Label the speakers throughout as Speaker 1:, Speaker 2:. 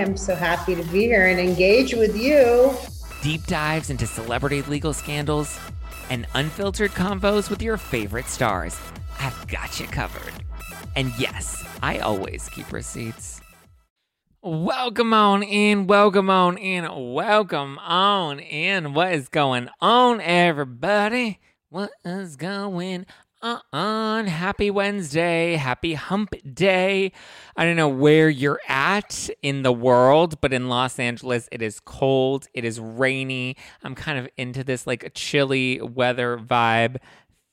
Speaker 1: I'm so happy to be here and engage with you.
Speaker 2: deep dives into celebrity legal scandals, and unfiltered convos with your favorite stars. I've got you covered. And yes, I always keep receipts. Welcome on in, welcome on in, welcome on in. What is going on, everybody? What is going Uh-uh. on? Happy Wednesday, happy hump day. I don't know where you're at in the world, but in Los Angeles, it is cold, it is rainy. I'm kind of into this like chilly weather vibe,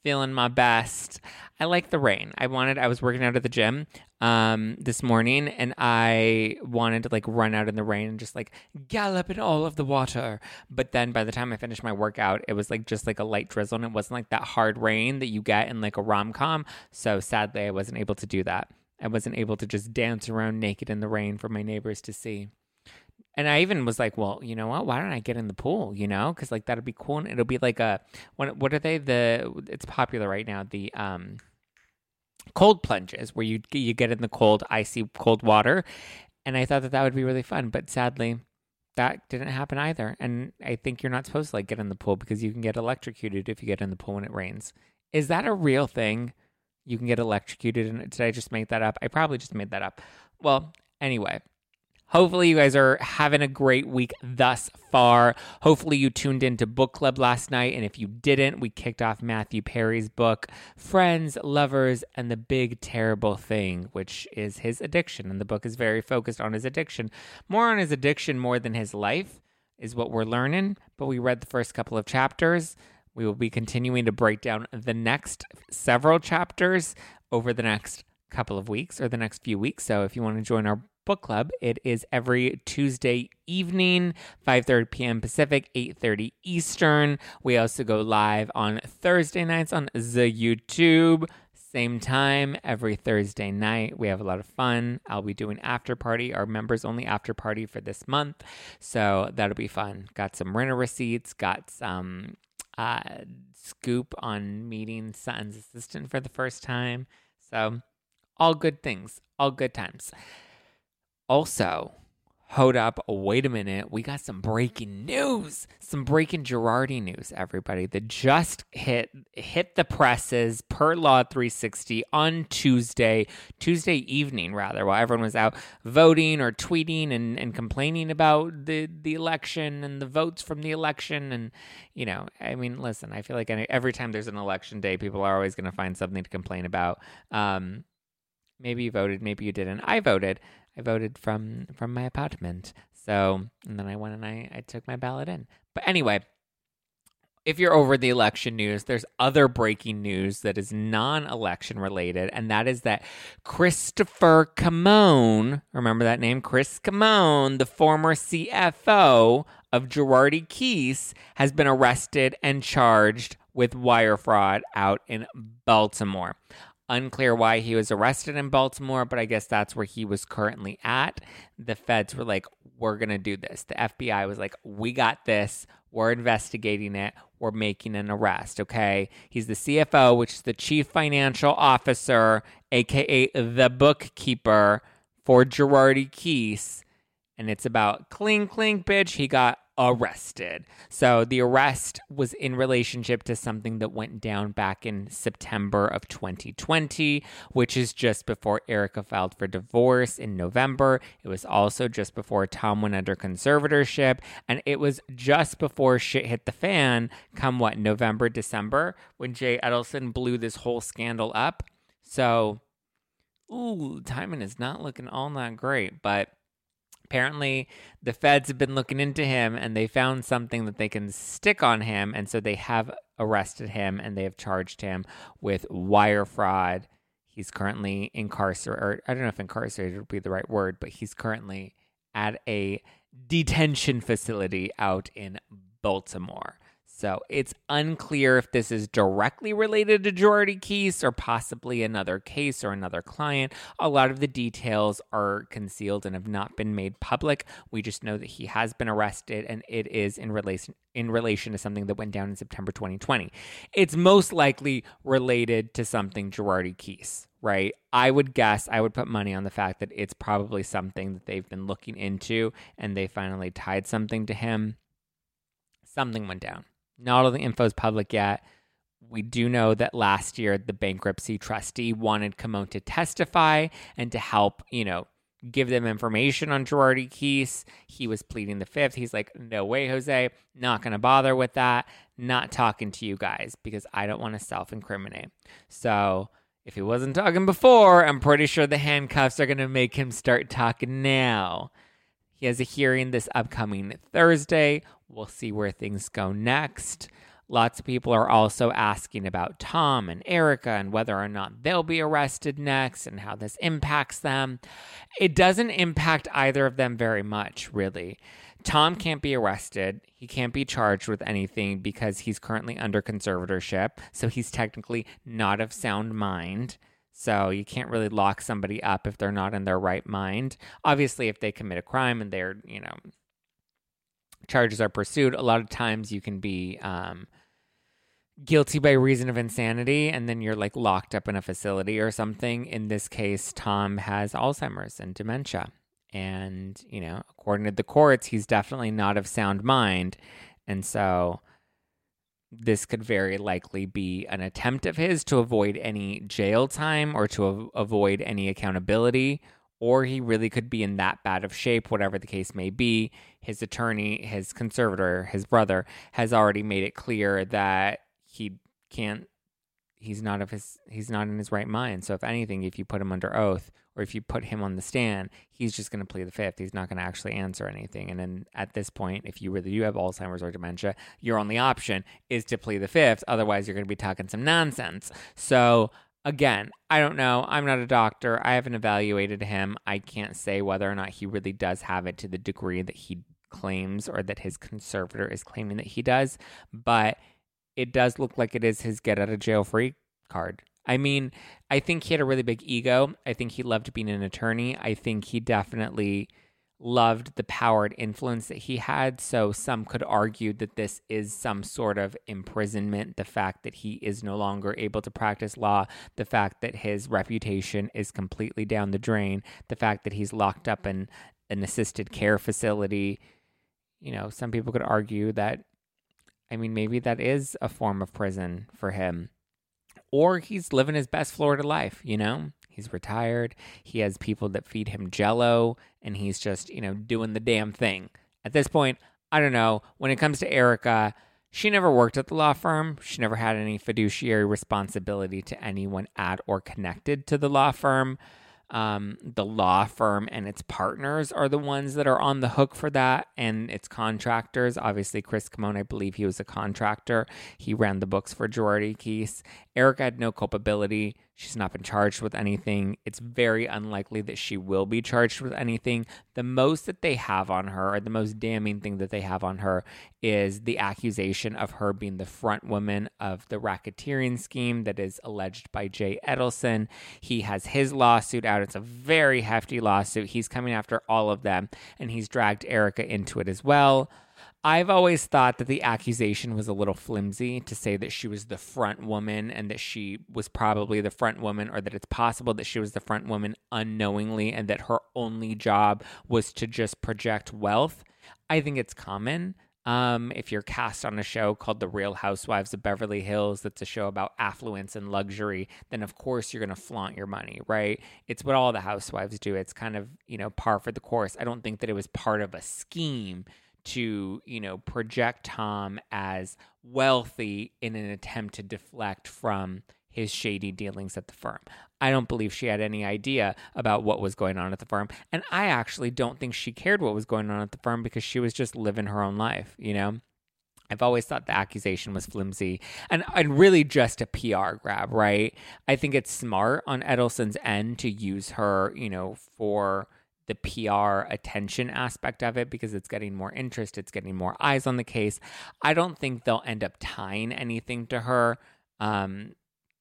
Speaker 2: feeling my best. I like the rain. I wanted, I was working out at the gym um this morning and I wanted to like run out in the rain and just like gallop in all of the water. But then by the time I finished my workout, it was like just like a light drizzle and it wasn't like that hard rain that you get in like a rom com. So sadly, I wasn't able to do that. I wasn't able to just dance around naked in the rain for my neighbors to see. And I even was like, well, you know what? Why don't I get in the pool? You know, because like that'd be cool. And it'll be like a what? What are they? The it's popular right now. The um cold plunges where you you get in the cold, icy, cold water. And I thought that that would be really fun, but sadly, that didn't happen either. And I think you're not supposed to like get in the pool because you can get electrocuted if you get in the pool when it rains. Is that a real thing? You can get electrocuted. And did I just make that up? I probably just made that up. Well, anyway, Hopefully, you guys are having a great week thus far. Hopefully, you tuned into book club last night. And if you didn't, we kicked off Matthew Perry's book, Friends, Lovers, and the Big Terrible Thing, which is his addiction. And the book is very focused on his addiction, more on his addiction more than his life, is what we're learning. But we read the first couple of chapters. We will be continuing to break down the next several chapters over the next couple of weeks or the next few weeks. So if you want to join our book club, it is every Tuesday evening, 5:30 p.m. Pacific, 8:30 Eastern. We also go live on Thursday nights on the YouTube. Same time every Thursday night. We have a lot of fun. I'll be doing after party, our members only after party for this month. So that'll be fun. Got some renter receipts, got some uh, scoop on meeting Sutton's assistant for the first time. So all good things, all good times. Also, hold up, wait a minute. We got some breaking news. Some breaking Girardi news, everybody. That just hit hit the presses per Law 360 on Tuesday, Tuesday evening rather, while everyone was out voting or tweeting and, and complaining about the, the election and the votes from the election. And, you know, I mean, listen, I feel like every time there's an election day, people are always going to find something to complain about. Um, maybe you voted, maybe you didn't. I voted. I voted from from my apartment. So and then I went and I, I took my ballot in. But anyway, if you're over the election news, there's other breaking news that is non-election related, and that is that Christopher Kamon, remember that name, Chris Kamon, the former CFO of Girardi Keese, has been arrested and charged with wire fraud out in Baltimore. Unclear why he was arrested in Baltimore, but I guess that's where he was currently at. The feds were like, we're going to do this. The FBI was like, we got this. We're investigating it. We're making an arrest, okay? He's the CFO, which is the chief financial officer, aka the bookkeeper for Girardi Keese. And it's about clink, clink, bitch. He got arrested. So the arrest was in relationship to something that went down back in September of 2020, which is just before Erica filed for divorce in November. It was also just before Tom went under conservatorship. And it was just before shit hit the fan, come what, November, December, when Jay Edelson blew this whole scandal up. So, ooh, timing is not looking all that great, but apparently the feds have been looking into him and they found something that they can stick on him and so they have arrested him and they have charged him with wire fraud he's currently incarcerated i don't know if incarcerated would be the right word but he's currently at a detention facility out in Baltimore. So it's unclear if this is directly related to Girardi Keese or possibly another case or another client. A lot of the details are concealed and have not been made public. We just know that he has been arrested and it is in relation in relation to something that went down in September 2020. It's most likely related to something Girardi Keese, right? I would guess, I would put money on the fact that it's probably something that they've been looking into and they finally tied something to him. Something went down. Not all the info is public yet. We do know that last year the bankruptcy trustee wanted Kamon to testify and to help, you know, give them information on Girardi Keese. He was pleading the fifth. He's like, no way, Jose, not going to bother with that. Not talking to you guys because I don't want to self incriminate. So if he wasn't talking before, I'm pretty sure the handcuffs are going to make him start talking now. He has a hearing this upcoming Thursday. We'll see where things go next. Lots of people are also asking about Tom and Erica and whether or not they'll be arrested next and how this impacts them. It doesn't impact either of them very much, really. Tom can't be arrested. He can't be charged with anything because he's currently under conservatorship. So he's technically not of sound mind. So you can't really lock somebody up if they're not in their right mind. Obviously, if they commit a crime and they're, you know, charges are pursued, a lot of times you can be um, guilty by reason of insanity and then you're like locked up in a facility or something. In this case, Tom has Alzheimer's and dementia. And, you know, according to the courts, he's definitely not of sound mind. And so this could very likely be an attempt of his to avoid any jail time or to avoid any accountability or he really could be in that bad of shape, whatever the case may be. His attorney, his conservator, his brother has already made it clear that he can't he's not of his he's not in his right mind. So if anything, if you put him under oath or if you put him on the stand, he's just going to plead the fifth. He's not going to actually answer anything. And then at this point, if you really do have Alzheimer's or dementia, your only option is to plead the fifth. Otherwise, you're going to be talking some nonsense. So Again, I don't know. I'm not a doctor. I haven't evaluated him. I can't say whether or not he really does have it to the degree that he claims or that his conservator is claiming that he does. But it does look like it is his get out of jail free card. I mean, I think he had a really big ego. I think he loved being an attorney. I think he definitely loved the power and influence that he had. So some could argue that this is some sort of imprisonment. The fact that he is no longer able to practice law, the fact that his reputation is completely down the drain, the fact that he's locked up in an assisted care facility. You know, some people could argue that, I mean, maybe that is a form of prison for him. Or he's living his best Florida life, you know? He's retired. He has people that feed him jello, and he's just, you know, doing the damn thing. At this point, I don't know. When it comes to Erica, she never worked at the law firm. She never had any fiduciary responsibility to anyone at or connected to the law firm. Um, the law firm and its partners are the ones that are on the hook for that, and its contractors. Obviously, Chris Kamon, I believe he was a contractor. He ran the books for Girardi Keese. Eric had no culpability. She's not been charged with anything. It's very unlikely that she will be charged with anything. The most that they have on her, or the most damning thing that they have on her, is the accusation of her being the front woman of the racketeering scheme that is alleged by Jay Edelson. He has his lawsuit out. It's a very hefty lawsuit. He's coming after all of them, and he's dragged Erica into it as well. I've always thought that the accusation was a little flimsy to say that she was the front woman and that she was probably the front woman, or that it's possible that she was the front woman unknowingly and that her only job was to just project wealth. I think it's common. Um, if you're cast on a show called The Real Housewives of Beverly Hills, that's a show about affluence and luxury, then of course you're going to flaunt your money, right? It's what all the housewives do. It's kind of, you know, par for the course. I don't think that it was part of a scheme to, you know, project Tom as wealthy in an attempt to deflect from his shady dealings at the firm. I don't believe she had any idea about what was going on at the firm. And I actually don't think she cared what was going on at the firm because she was just living her own life, you know? I've always thought the accusation was flimsy and, and really just a PR grab, right? I think it's smart on Edelson's end to use her, you know, for the PR attention aspect of it because it's getting more interest, it's getting more eyes on the case. I don't think they'll end up tying anything to her. Um,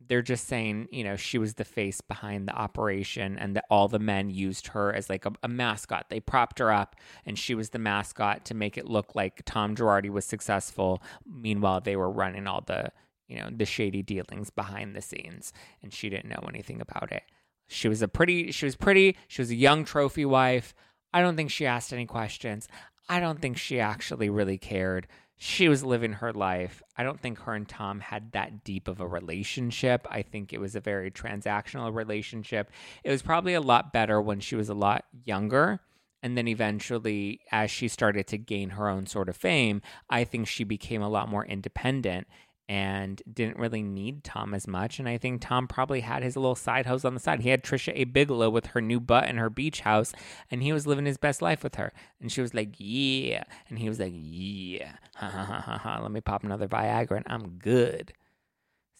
Speaker 2: they're just saying, you know, she was the face behind the operation and that all the men used her as like a, a, mascot. They propped her up and she was the mascot to make it look like Tom Girardi was successful. Meanwhile, they were running all the, you know, the shady dealings behind the scenes and she didn't know anything about it. She was a pretty, she was pretty, she was a young trophy wife. I don't think she asked any questions. I don't think she actually really cared she was living her life. I don't think her and Tom had that deep of a relationship. I think it was a very transactional relationship. It was probably a lot better when she was a lot younger. And then eventually, as she started to gain her own sort of fame, I think she became a lot more independent and didn't really need Tom as much. And I think Tom probably had his little side house on the side. He had Tricia A. Bigelow with her new butt in her beach house, and he was living his best life with her. And she was like, Yeah. And he was like, Yeah. Ha ha ha ha ha. Let me pop another Viagra and I'm good.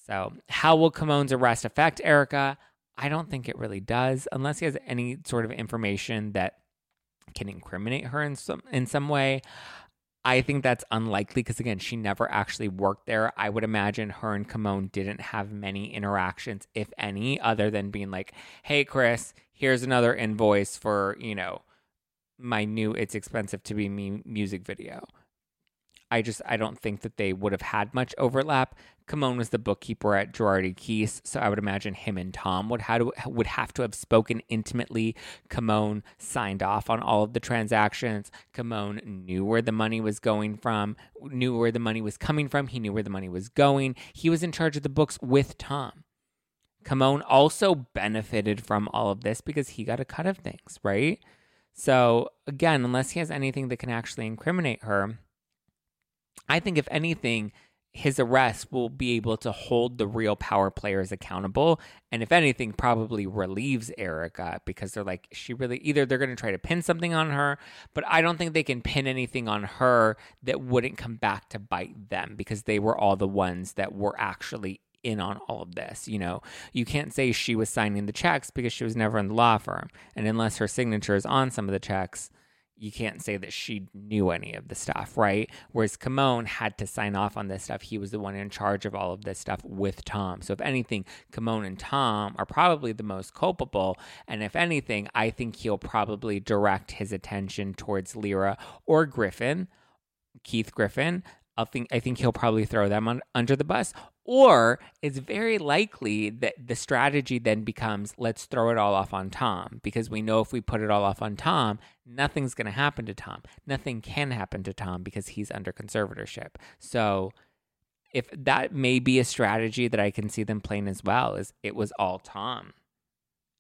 Speaker 2: So, how will Kamon's arrest affect Erica? I don't think it really does, unless he has any sort of information that can incriminate her in some in some way. I think that's unlikely because, again, she never actually worked there. I would imagine her and Kamon didn't have many interactions, if any, other than being like, hey, Chris, here's another invoice for, you know, my new It's Expensive to Be Me music video. I just I don't think that they would have had much overlap. Kamon was the bookkeeper at Girardi Keese, so I would imagine him and Tom would have to, would have to have spoken intimately. Kamon signed off on all of the transactions. Kamon knew where the money was going from, knew where the money was coming from. He knew where the money was going. He was in charge of the books with Tom. Kamon also benefited from all of this because he got a cut of things, right? So again, unless he has anything that can actually incriminate her I think, if anything, his arrest will be able to hold the real power players accountable. And if anything, probably relieves Erica because they're like, she really either they're going to try to pin something on her, but I don't think they can pin anything on her that wouldn't come back to bite them because they were all the ones that were actually in on all of this. You know, you can't say she was signing the checks because she was never in the law firm. And unless her signature is on some of the checks, you can't say that she knew any of the stuff, right? Whereas Kamon had to sign off on this stuff. He was the one in charge of all of this stuff with Tom. So if anything, Kamon and Tom are probably the most culpable. And if anything, I think he'll probably direct his attention towards Lira or Griffin, Keith Griffin, I think I think he'll probably throw them on, under the bus. Or it's very likely that the strategy then becomes let's throw it all off on Tom because we know if we put it all off on Tom, nothing's going to happen to Tom. Nothing can happen to Tom because he's under conservatorship. So if that may be a strategy that I can see them playing as well is it was all Tom.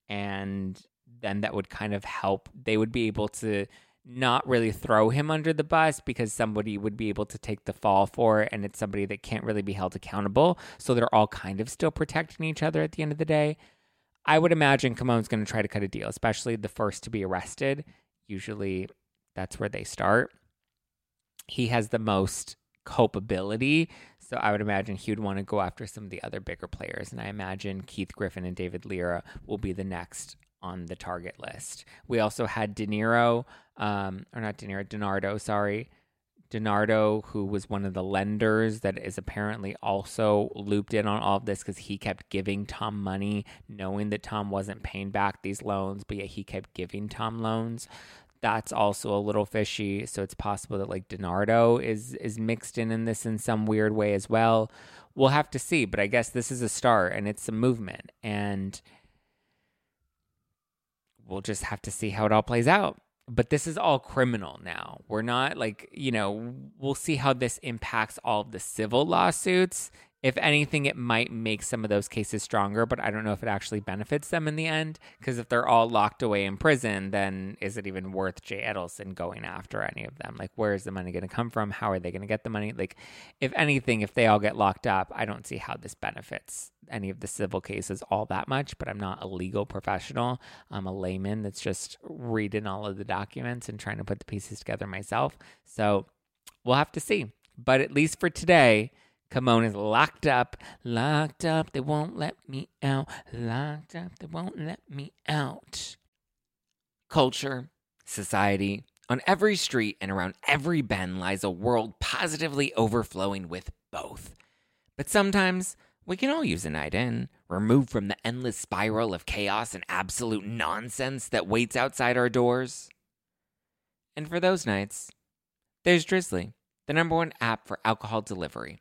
Speaker 2: And then that would kind of help they would be able to not really throw him under the bus because somebody would be able to take the fall for it and it's somebody that can't really be held accountable. So they're all kind of still protecting each other at the end of the day. I would imagine Kamon's going to try to cut a deal, especially the first to be arrested. Usually that's where they start. He has the most culpability. So I would imagine he would want to go after some of the other bigger players. And I imagine Keith Griffin and David Lira will be the next on the target list. We also had De Niro, um, or not De Niro, DiNardo, sorry. DiNardo, who was one of the lenders that is apparently also looped in on all of this because he kept giving Tom money, knowing that Tom wasn't paying back these loans, but yet he kept giving Tom loans. That's also a little fishy. So it's possible that like DiNardo is is mixed in in this in some weird way as well. We'll have to see, but I guess this is a start and it's a movement and we'll just have to see how it all plays out. But this is all criminal now. We're not like, you know, we'll see how this impacts all of the civil lawsuits if anything, it might make some of those cases stronger, but I don't know if it actually benefits them in the end. Because if they're all locked away in prison, then is it even worth Jay Edelson going after any of them? Like, where is the money going to come from? How are they going to get the money? Like, if anything, if they all get locked up, I don't see how this benefits any of the civil cases all that much. But I'm not a legal professional. I'm a layman that's just reading all of the documents and trying to put the pieces together myself. So we'll have to see. But at least for today, Kamon is locked up, locked up, they won't let me out, locked up, they won't let me out. Culture, Society, on every street and around every bend lies a world positively overflowing with both. But sometimes we can all use a night in, removed from the endless spiral of chaos and absolute nonsense that waits outside our doors. And for those nights, there's Drizzly, the number one app for alcohol delivery.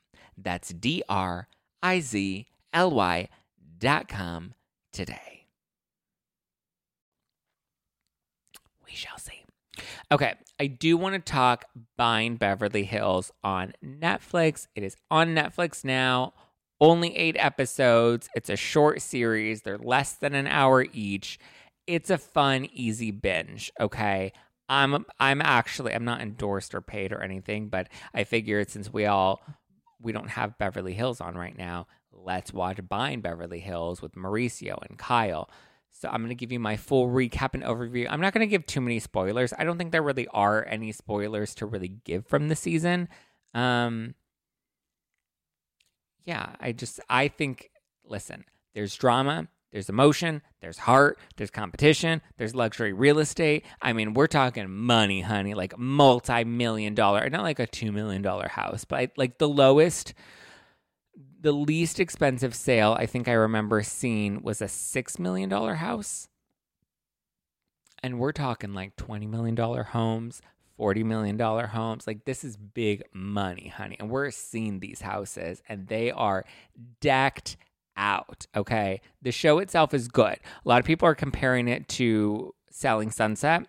Speaker 2: That's D R I Z L Y dot com today. We shall see. Okay, I do want to talk Buying Beverly Hills on Netflix. It is on Netflix now. Only eight episodes. It's a short series. They're less than an hour each. It's a fun, easy binge. Okay. I'm I'm actually I'm not endorsed or paid or anything, but I figured since we all we don't have Beverly Hills on right now, let's watch Buying Beverly Hills with Mauricio and Kyle. So I'm going to give you my full recap and overview. I'm not going to give too many spoilers. I don't think there really are any spoilers to really give from the season. Um yeah, I just I think listen, there's drama, there's emotion, there's heart, there's competition, there's luxury real estate. I mean, we're talking money, honey, like multi-million dollar, not like a 2 million dollar house, but like the lowest the least expensive sale I think I remember seeing was a 6 million dollar house. And we're talking like 20 million dollar homes, 40 million dollar homes. Like this is big money, honey. And we're seeing these houses and they are decked out. Okay. The show itself is good. A lot of people are comparing it to Selling Sunset.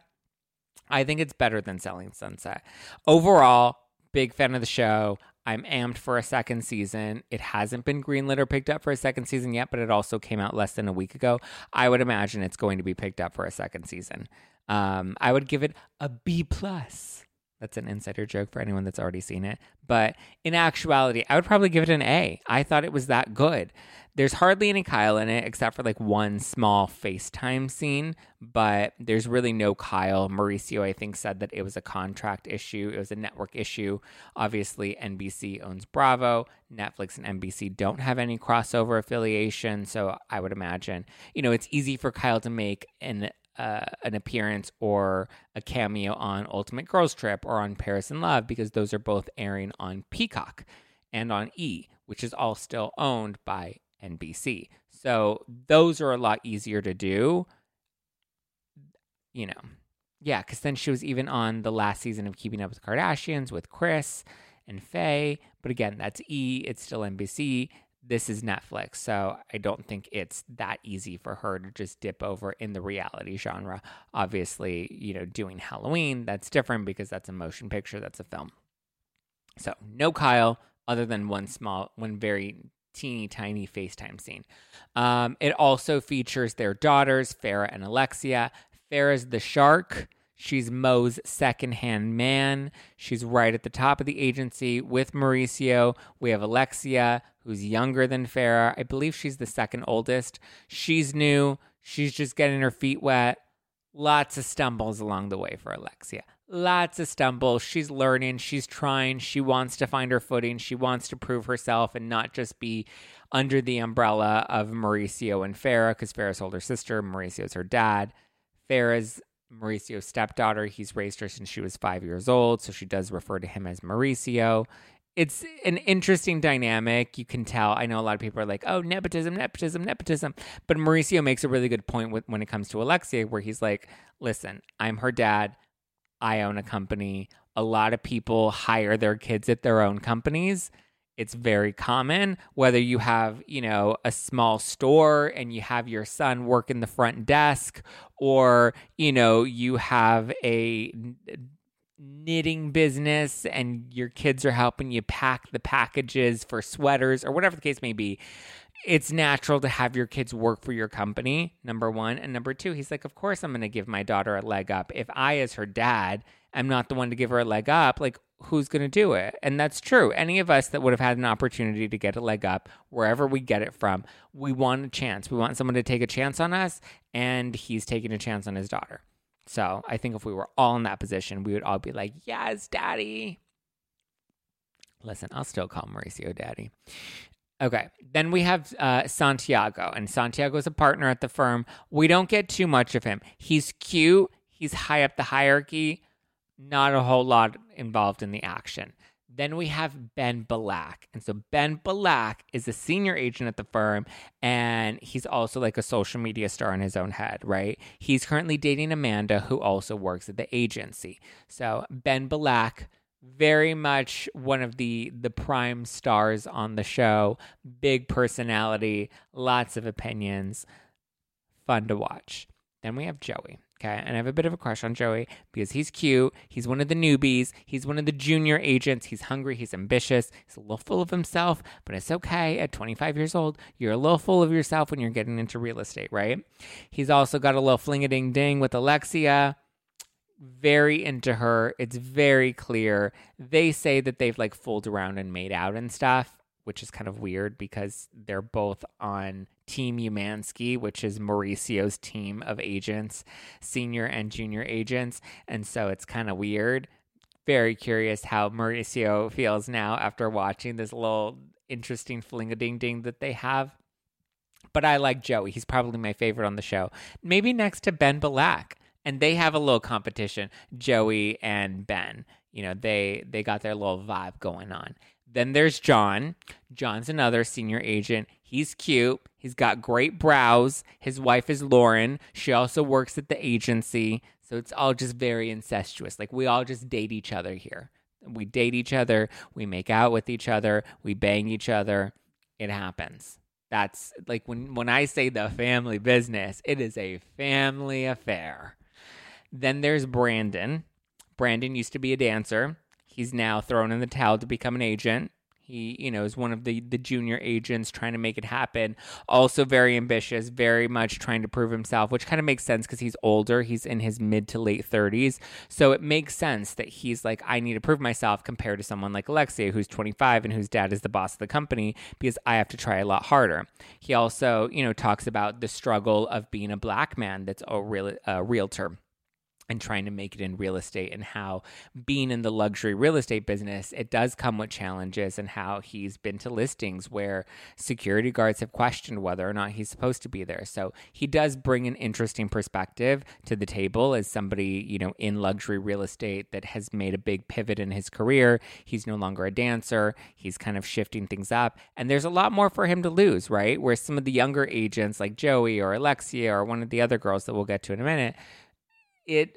Speaker 2: I think it's better than Selling Sunset. Overall, big fan of the show. I'm amped for a second season. It hasn't been greenlit or picked up for a second season yet, but it also came out less than a week ago. I would imagine it's going to be picked up for a second season. Um, I would give it a B plus. That's an insider joke for anyone that's already seen it. But in actuality, I would probably give it an A. I thought it was that good. There's hardly any Kyle in it except for like one small FaceTime scene, but there's really no Kyle. Mauricio, I think, said that it was a contract issue, it was a network issue. Obviously, NBC owns Bravo. Netflix and NBC don't have any crossover affiliation. So I would imagine, you know, it's easy for Kyle to make an uh, an appearance or a cameo on Ultimate Girls Trip or on Paris in Love because those are both airing on Peacock and on E, which is all still owned by NBC. So those are a lot easier to do. You know, yeah, because then she was even on the last season of Keeping Up with the Kardashians with Kris and Faye. But again, that's E, it's still NBC. This is Netflix. So I don't think it's that easy for her to just dip over in the reality genre. Obviously, you know, doing Halloween, that's different because that's a motion picture, that's a film. So no Kyle, other than one small, one very teeny tiny FaceTime scene. Um, it also features their daughters, Farrah and Alexia. Farrah's the shark. She's Mo's secondhand man. She's right at the top of the agency with Mauricio. We have Alexia, who's younger than Farrah. I believe she's the second oldest. She's new. She's just getting her feet wet. Lots of stumbles along the way for Alexia lots of stumbles. She's learning, she's trying, she wants to find her footing, she wants to prove herself and not just be under the umbrella of Mauricio and Farrah, because Farrah's older sister, Mauricio's her dad. Farrah's Mauricio's stepdaughter. He's raised her since she was five years old, so she does refer to him as Mauricio. It's an interesting dynamic. You can tell. I know a lot of people are like, oh, nepotism, nepotism, nepotism. But Mauricio makes a really good point with, when it comes to Alexia, where he's like, listen, I'm her dad. I own a company. A lot of people hire their kids at their own companies. It's very common whether you have, you know, a small store and you have your son work in the front desk or, you know, you have a knitting business and your kids are helping you pack the packages for sweaters or whatever the case may be it's natural to have your kids work for your company, number one. And number two, he's like, Of course, I'm going to give my daughter a leg up. If I, as her dad, am not the one to give her a leg up, like, who's going to do it? And that's true. Any of us that would have had an opportunity to get a leg up, wherever we get it from, we want a chance. We want someone to take a chance on us, and he's taking a chance on his daughter. So I think if we were all in that position, we would all be like, Yes, daddy. Listen, I'll still call Mauricio daddy. Okay. Then we have uh, Santiago, and Santiago is a partner at the firm. We don't get too much of him. He's cute, he's high up the hierarchy, not a whole lot involved in the action. Then we have Ben Belack. And so Ben Belack is a senior agent at the firm, and he's also like a social media star in his own head, right? He's currently dating Amanda, who also works at the agency. So Ben Belack very much one of the the prime stars on the show big personality lots of opinions fun to watch then we have joey okay and i have a bit of a crush on joey because he's cute he's one of the newbies he's one of the junior agents he's hungry he's ambitious he's a little full of himself but it's okay at 25 years old you're a little full of yourself when you're getting into real estate right he's also got a little fling-a-ding-ding with alexia very into her. It's very clear. They say that they've like fooled around and made out and stuff, which is kind of weird because they're both on Team Umansky, which is Mauricio's team of agents, senior and junior agents. And so it's kind of weird. Very curious how Mauricio feels now after watching this little interesting fling a ding ding that they have. But I like Joey. He's probably my favorite on the show. Maybe next to Ben Belack and they have a little competition. Joey and Ben, you know, they they got their little vibe going on. Then there's John. John's another senior agent. He's cute. He's got great brows. His wife is Lauren. She also works at the agency. So it's all just very incestuous. Like we all just date each other here. We date each other. We make out with each other. We bang each other. It happens. That's like when when I say the family business, it is a family affair. Then there's Brandon. Brandon used to be a dancer. He's now thrown in the towel to become an agent. He, you know, is one of the the junior agents trying to make it happen. Also very ambitious, very much trying to prove himself, which kind of makes sense because he's older. He's in his mid to late 30s. So it makes sense that he's like, I need to prove myself compared to someone like Alexia, who's 25 and whose dad is the boss of the company, because I have to try a lot harder. He also, you know, talks about the struggle of being a black man that's a real a realtor and trying to make it in real estate and how being in the luxury real estate business it does come with challenges and how he's been to listings where security guards have questioned whether or not he's supposed to be there. So he does bring an interesting perspective to the table as somebody you know in luxury real estate that has made a big pivot in his career. He's no longer a dancer. He's kind of shifting things up. And there's a lot more for him to lose right? Where some of the younger agents like joey or alexia or one of the other girls that we'll get to in a minute it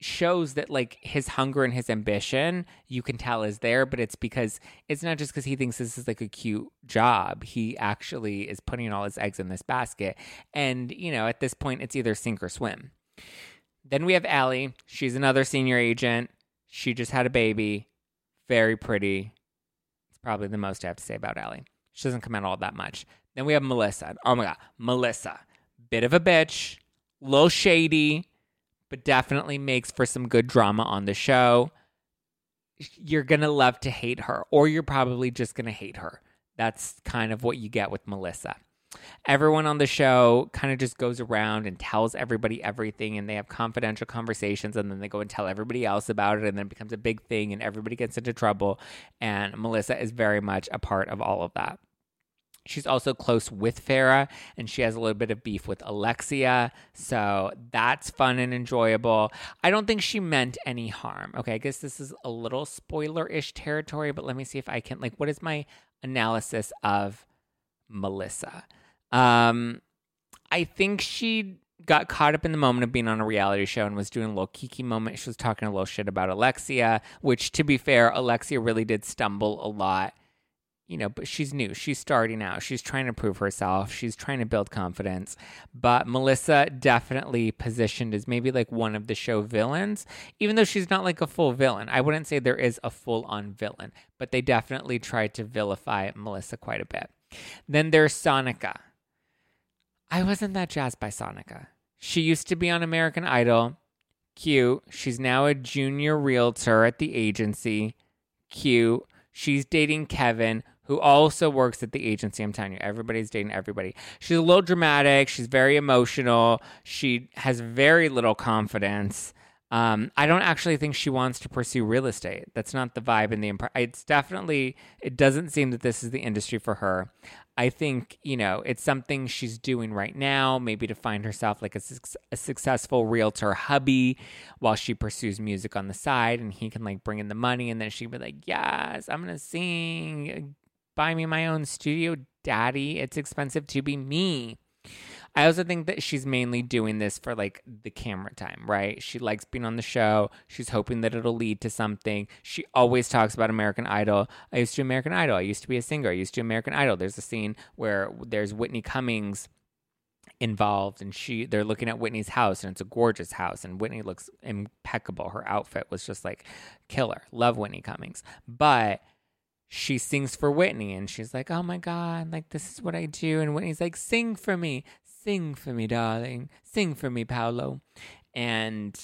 Speaker 2: shows that like his hunger and his ambition you can tell is there but it's because it's not just because he thinks this is like a cute job he actually is putting all his eggs in this basket and you know at this point it's either sink or swim then we have Allie. She's another senior agent. She just had a baby. Very pretty. It's probably the most I have to say about Allie. She doesn't come out all that much. Then we have Melissa. Oh my God. Melissa. Bit of a bitch. Little shady but definitely makes for some good drama on the show. You're going to love to hate her, or you're probably just going to hate her. That's kind of what you get with Melissa. Everyone on the show kind of just goes around and tells everybody everything, and they have confidential conversations, and then they go and tell everybody else about it, and then it becomes a big thing, and everybody gets into trouble. And Melissa is very much a part of all of that. She's also close with Farrah, and she has a little bit of beef with Alexia. So that's fun and enjoyable. I don't think she meant any harm. Okay, I guess this is a little spoiler ish territory, but let me see if I can. Like, what is my analysis of Melissa? Um, I think she got caught up in the moment of being on a reality show and was doing a little kiki moment. She was talking a little shit about Alexia, which, to be fair, Alexia really did stumble a lot you know, but she's new. She's starting out. She's trying to prove herself. She's trying to build confidence. But Melissa definitely positioned as maybe like one of the show villains, even though she's not like a full villain. I wouldn't say there is a full on villain, but they definitely tried to vilify Melissa quite a bit. Then there's Sonika. I wasn't that jazzed by Sonika. She used to be on American Idol. Cute. She's now a junior realtor at the agency. Cute. She's dating Kevin, who also works at the agency. I'm telling you, everybody's dating everybody. She's a little dramatic. She's very emotional. She has very little confidence. Um, I don't actually think she wants to pursue real estate. That's not the vibe in the. Imp- it's definitely. It doesn't seem that this is the industry for her. I think, you know, it's something she's doing right now, maybe to find herself like a, a, successful realtor hubby while she pursues music on the side and he can like bring in the money and then she'd be like, yes, I'm going to sing. Buy me my own studio, daddy. It's expensive to be me. I also think that she's mainly doing this for like the camera time, right? She likes being on the show. She's hoping that it'll lead to something. She always talks about American Idol. I used to American Idol. I used to be a singer. I used to American Idol. There's a scene where there's Whitney Cummings involved and she they're looking at Whitney's house and it's a gorgeous house and Whitney looks impeccable. Her outfit was just like killer. Love Whitney Cummings. But she sings for Whitney and she's like, "Oh my god, like this is what I do." And Whitney's like, "Sing for me. Sing for me, darling. Sing for me, Paolo." And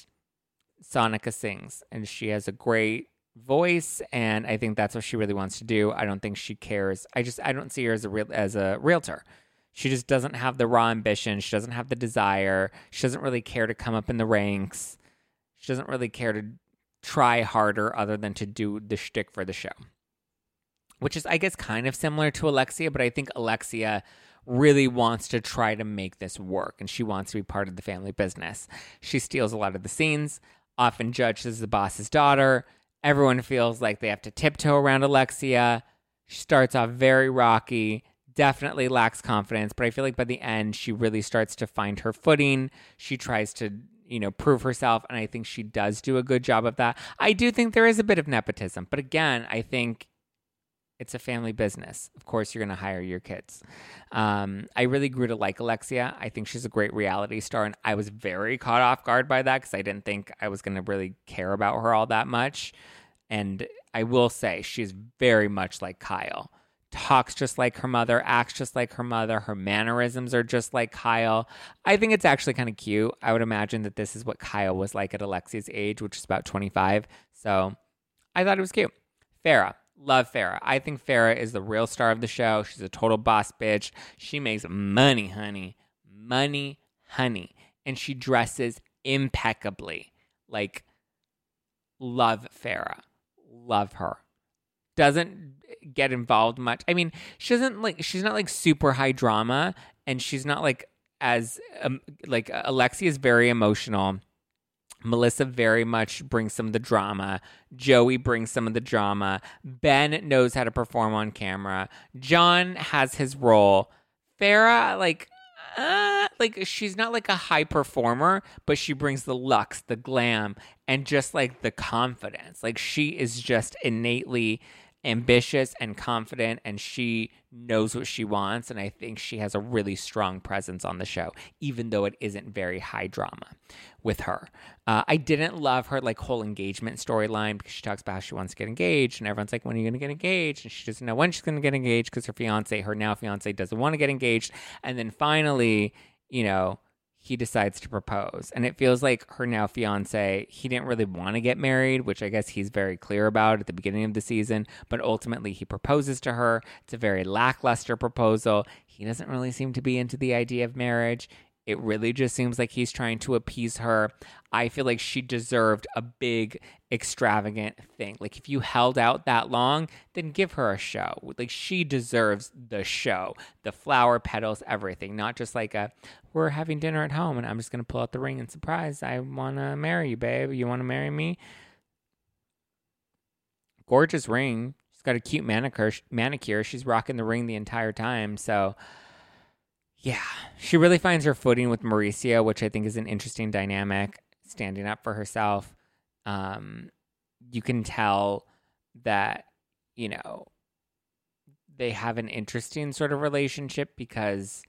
Speaker 2: Sonika sings and she has a great voice and I think that's what she really wants to do. I don't think she cares. I just I don't see her as a real as a realtor. She just doesn't have the raw ambition. She doesn't have the desire. She doesn't really care to come up in the ranks. She doesn't really care to try harder other than to do the shtick for the show which is, I guess, kind of similar to Alexia, but I think Alexia really wants to try to make this work and she wants to be part of the family business. She steals a lot of the scenes, often judged as the boss's daughter. Everyone feels like they have to tiptoe around Alexia. She starts off very rocky, definitely lacks confidence, but I feel like by the end, she really starts to find her footing. She tries to you know, prove herself. And I think she does do a good job of that. I do think there is a bit of nepotism. But again, I think it's a family business. Of course, you're going to hire your kids. Um, I really grew to like Alexia. I think she's a great reality star, and I was very caught off guard by that because I didn't think I was going to really care about her all that much. And I will say, she's very much like Kyle. Talks just like her mother, acts just like her mother. Her mannerisms are just like Kyle. I think it's actually kind of cute. I would imagine that this is what Kyle was like at Alexia's age, which is about 25. So I thought it was cute. Farrah, Love Farrah. I think Farrah is the real star of the show. She's a total boss bitch. She makes money, honey. Money, honey. And she dresses impeccably. Like, love Farrah. Love her. Doesn't get involved much. I mean, she doesn't like, she's not like super high drama and she's not like as, um, like, Alexia is very emotional Melissa very much brings some of the drama. Joey brings some of the drama. Ben knows how to perform on camera. John has his role. Farrah, like, uh, like she's not like a high performer, but she brings the lux, the glam, and just like the confidence. Like she is just innately ambitious and confident and she knows what she wants and I think she has a really strong presence on the show even though it isn't very high drama with her. Uh, I didn't love her like whole engagement storyline because she talks about how she wants to get engaged and everyone's like when are you going to get engaged and she doesn't know when she's going to get engaged because her fiance her now fiance doesn't want to get engaged and then finally, you know, he decides to propose. And it feels like her now fiance, he didn't really want to get married, which I guess he's very clear about at the beginning of the season, but ultimately he proposes to her. It's a very lackluster proposal. He doesn't really seem to be into the idea of marriage. It really just seems like he's trying to appease her. I feel like she deserved a big, extravagant thing. Like, if you held out that long, then give her a show. Like, she deserves the show, the flower petals, everything, not just like a, we're having dinner at home and I'm just going to pull out the ring and surprise, I want to marry you, babe. You want to marry me? Gorgeous ring. She's got a cute manicure. Manicure. She's rocking the ring the entire time. So, yeah, she really finds her footing with Mauricio, which I think is an interesting dynamic, standing up for herself. Um, you can tell that, you know, they have an interesting sort of relationship because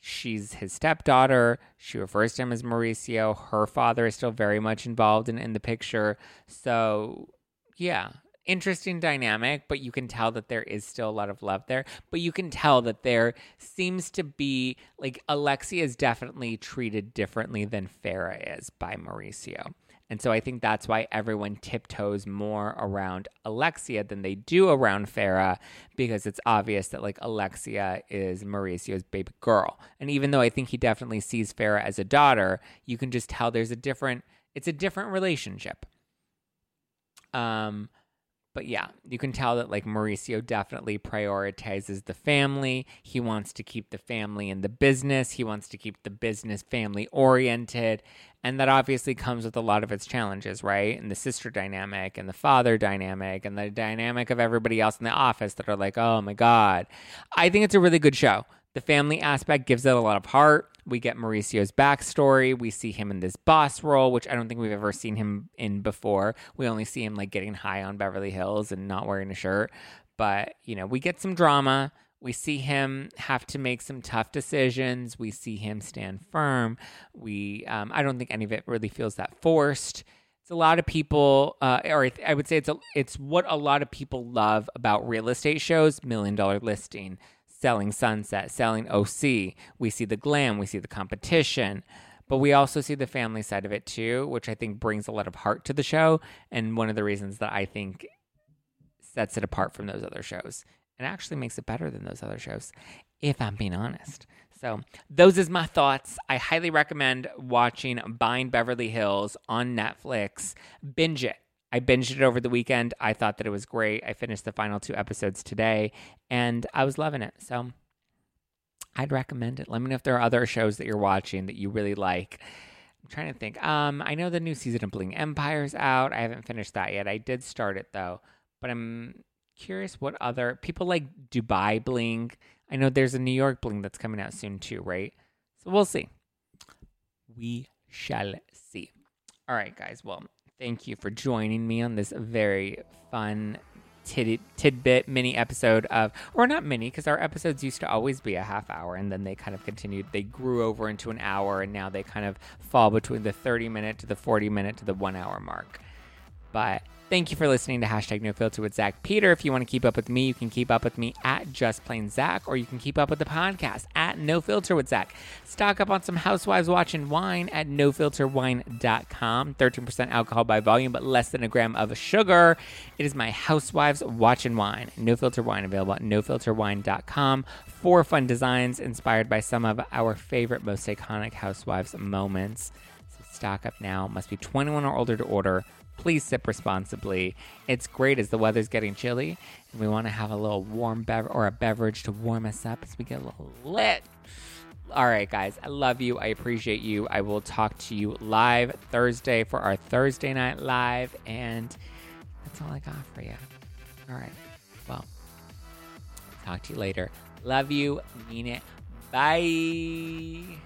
Speaker 2: she's his stepdaughter. She refers to him as Mauricio. Her father is still very much involved in, in the picture. So, yeah, interesting dynamic, but you can tell that there is still a lot of love there. But you can tell that there seems to be like Alexia is definitely treated differently than Farrah is by Mauricio. And so I think that's why everyone tiptoes more around Alexia than they do around Farrah because it's obvious that like Alexia is Mauricio's baby girl. And even though I think he definitely sees Farrah as a daughter, you can just tell there's a different it's a different relationship. Um but yeah, you can tell that like Mauricio definitely prioritizes the family. He wants to keep the family in the business. He wants to keep the business family oriented. And that obviously comes with a lot of its challenges, right? And the sister dynamic and the father dynamic and the dynamic of everybody else in the office that are like, oh my God. I think it's a really good show. The family aspect gives it a lot of heart. We get Mauricio's backstory. We see him in this boss role, which I don't think we've ever seen him in before. We only see him like getting high on Beverly Hills and not wearing a shirt. But, you know, we get some drama. We see him have to make some tough decisions. We see him stand firm. We, um, I don't think any of it really feels that forced. It's a lot of people, uh, or I would say it's a, it's what a lot of people love about real estate shows. Million Dollar Listing, selling Sunset, selling OC. We see the glam, we see the competition, but we also see the family side of it too, which I think brings a lot of heart to the show. And one of the reasons that I think sets it apart from those other shows and actually makes it better than those other shows, if I'm being honest. So, those is my thoughts. I highly recommend watching Buying Beverly Hills on Netflix. Binge it. I binged it over the weekend. I thought that it was great. I finished the final two episodes today and I was loving it. So I'd recommend it. Let me know if there are other shows that you're watching that you really like. I'm trying to think. Um, I know the new season of Bling Empire's out. I haven't finished that yet. I did start it though, but I'm curious what other people like Dubai Bling. I know there's a New York Bling that's coming out soon too, right? So we'll see. We shall see. All right, guys. Well, thank you for joining me on this very fun tid- tidbit mini episode of, or not mini, because our episodes used to always be a half hour and then they kind of continued. They grew over into an hour and now they kind of fall between the 30 minute to the 40 minute to the one hour mark. But Thank you for listening to hashtag no filter with Zack Peter. If you want to keep up with me, you can keep up with me at just plain Zack, or you can keep up with the podcast at no filter with Zack. Stock up on some housewives watching wine at nofilterwine.com. 13% alcohol by volume, but less than a gram of sugar. It is my housewives watching wine. No filter wine available at nofilterwine.com. Four fun designs inspired by some of our favorite, most iconic housewives moments. So stock up now. Must be 21 or older to order please sip responsibly. It's great as the weather's getting chilly and we want to have a little warm beverage or a beverage to warm us up as we get a little lit. All right, guys, I love you. I appreciate you. I will talk to you live Thursday for our Thursday night live, and that's all I got for you. All right, well, talk to you later. Love you. Mean it. Bye.